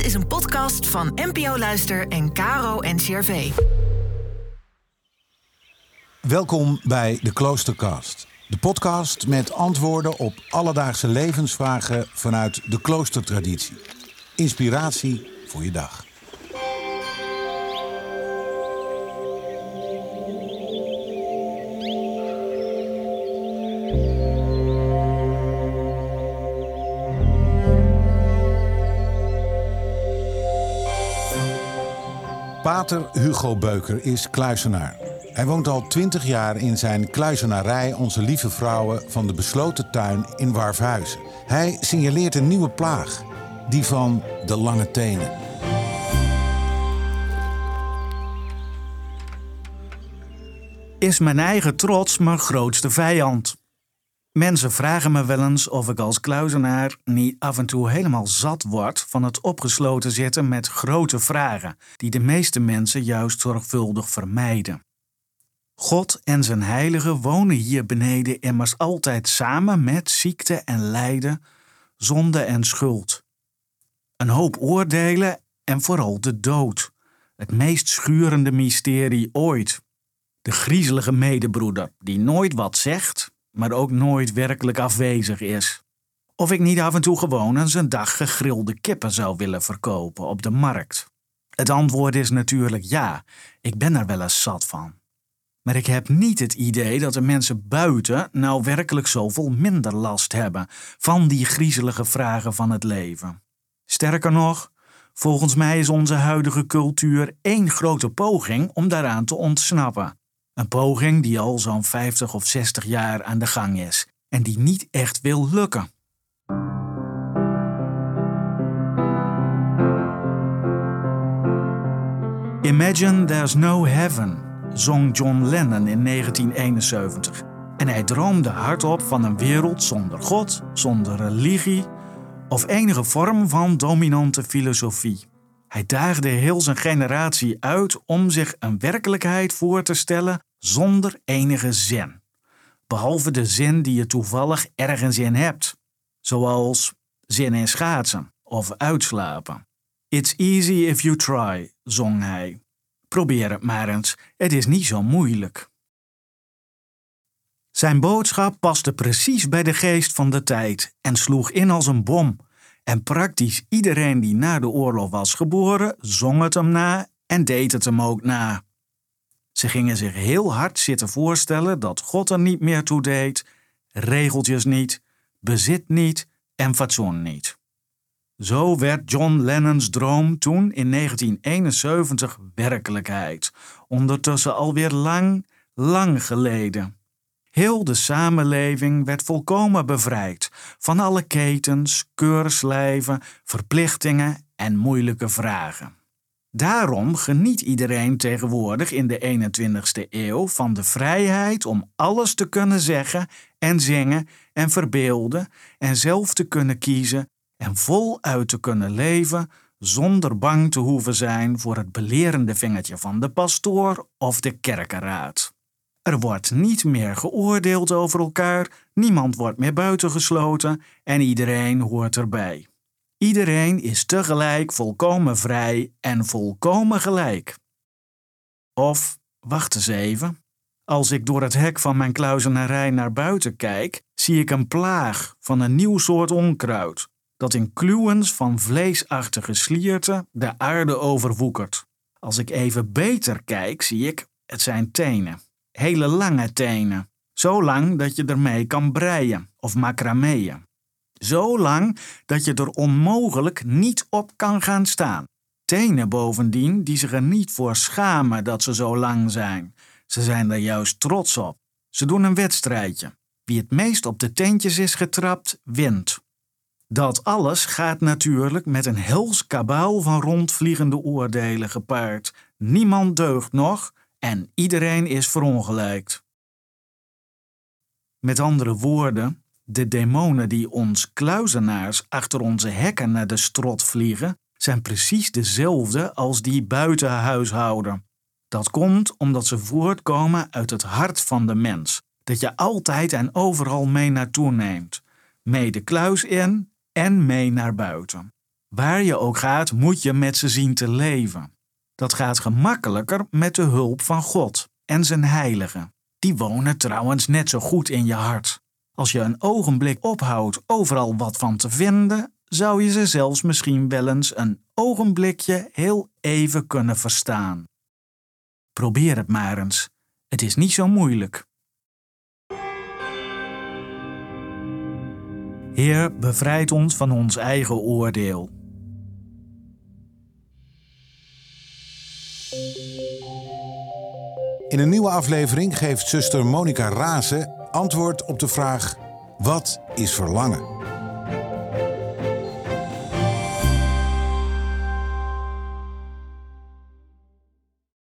Dit is een podcast van NPO Luister en Caro NCRV. Welkom bij de Kloostercast. De podcast met antwoorden op alledaagse levensvragen vanuit de kloostertraditie. Inspiratie voor je dag. Pater Hugo Beuker is kluizenaar. Hij woont al twintig jaar in zijn kluizenarij Onze Lieve Vrouwen van de Besloten Tuin in Warfhuizen. Hij signaleert een nieuwe plaag, die van de lange tenen. Is mijn eigen trots mijn grootste vijand? Mensen vragen me wel eens of ik als kluizenaar niet af en toe helemaal zat word van het opgesloten zitten met grote vragen, die de meeste mensen juist zorgvuldig vermijden. God en zijn heiligen wonen hier beneden immers altijd samen met ziekte en lijden, zonde en schuld. Een hoop oordelen en vooral de dood, het meest schurende mysterie ooit. De griezelige medebroeder die nooit wat zegt, maar ook nooit werkelijk afwezig is. Of ik niet af en toe gewoon eens een dag gegrilde kippen zou willen verkopen op de markt. Het antwoord is natuurlijk ja, ik ben er wel eens zat van. Maar ik heb niet het idee dat de mensen buiten nou werkelijk zoveel minder last hebben van die griezelige vragen van het leven. Sterker nog, volgens mij is onze huidige cultuur één grote poging om daaraan te ontsnappen. Een poging die al zo'n 50 of 60 jaar aan de gang is en die niet echt wil lukken. Imagine There's No Heaven, zong John Lennon in 1971. En hij droomde hardop van een wereld zonder God, zonder religie of enige vorm van dominante filosofie. Hij daagde heel zijn generatie uit om zich een werkelijkheid voor te stellen zonder enige zin. Behalve de zin die je toevallig ergens in hebt, zoals zin in schaatsen of uitslapen. It's easy if you try, zong hij. Probeer het maar eens, het is niet zo moeilijk. Zijn boodschap paste precies bij de geest van de tijd en sloeg in als een bom. En praktisch iedereen die na de oorlog was geboren, zong het hem na en deed het hem ook na. Ze gingen zich heel hard zitten voorstellen dat God er niet meer toe deed, regeltjes niet, bezit niet en fatsoen niet. Zo werd John Lennon's droom toen in 1971 werkelijkheid, ondertussen alweer lang, lang geleden. Heel de samenleving werd volkomen bevrijd van alle ketens, keurslijven, verplichtingen en moeilijke vragen. Daarom geniet iedereen tegenwoordig in de 21ste eeuw van de vrijheid om alles te kunnen zeggen en zingen en verbeelden en zelf te kunnen kiezen en voluit te kunnen leven zonder bang te hoeven zijn voor het belerende vingertje van de pastoor of de kerkenraad. Er wordt niet meer geoordeeld over elkaar, niemand wordt meer buitengesloten en iedereen hoort erbij. Iedereen is tegelijk volkomen vrij en volkomen gelijk. Of, wacht eens even. Als ik door het hek van mijn kluizenarij naar buiten kijk, zie ik een plaag van een nieuw soort onkruid, dat in kluwens van vleesachtige slierten de aarde overwoekert. Als ik even beter kijk, zie ik, het zijn tenen. Hele lange tenen. Zo lang dat je ermee kan breien of macrameeën. Zo lang dat je er onmogelijk niet op kan gaan staan. Tenen bovendien die zich er niet voor schamen dat ze zo lang zijn. Ze zijn er juist trots op. Ze doen een wedstrijdje. Wie het meest op de teentjes is getrapt, wint. Dat alles gaat natuurlijk met een hels kabaal van rondvliegende oordelen gepaard. Niemand deugt nog en iedereen is verongelijkt. Met andere woorden, de demonen die ons kluizenaars achter onze hekken naar de strot vliegen, zijn precies dezelfde als die buiten huis houden. Dat komt omdat ze voortkomen uit het hart van de mens, dat je altijd en overal mee naartoe neemt, mee de kluis in en mee naar buiten. Waar je ook gaat, moet je met ze zien te leven. Dat gaat gemakkelijker met de hulp van God en zijn heiligen. Die wonen trouwens net zo goed in je hart. Als je een ogenblik ophoudt overal wat van te vinden, zou je ze zelfs misschien wel eens een ogenblikje heel even kunnen verstaan. Probeer het maar eens. Het is niet zo moeilijk. Heer, bevrijd ons van ons eigen oordeel. In een nieuwe aflevering geeft zuster Monica Razen antwoord op de vraag: wat is verlangen?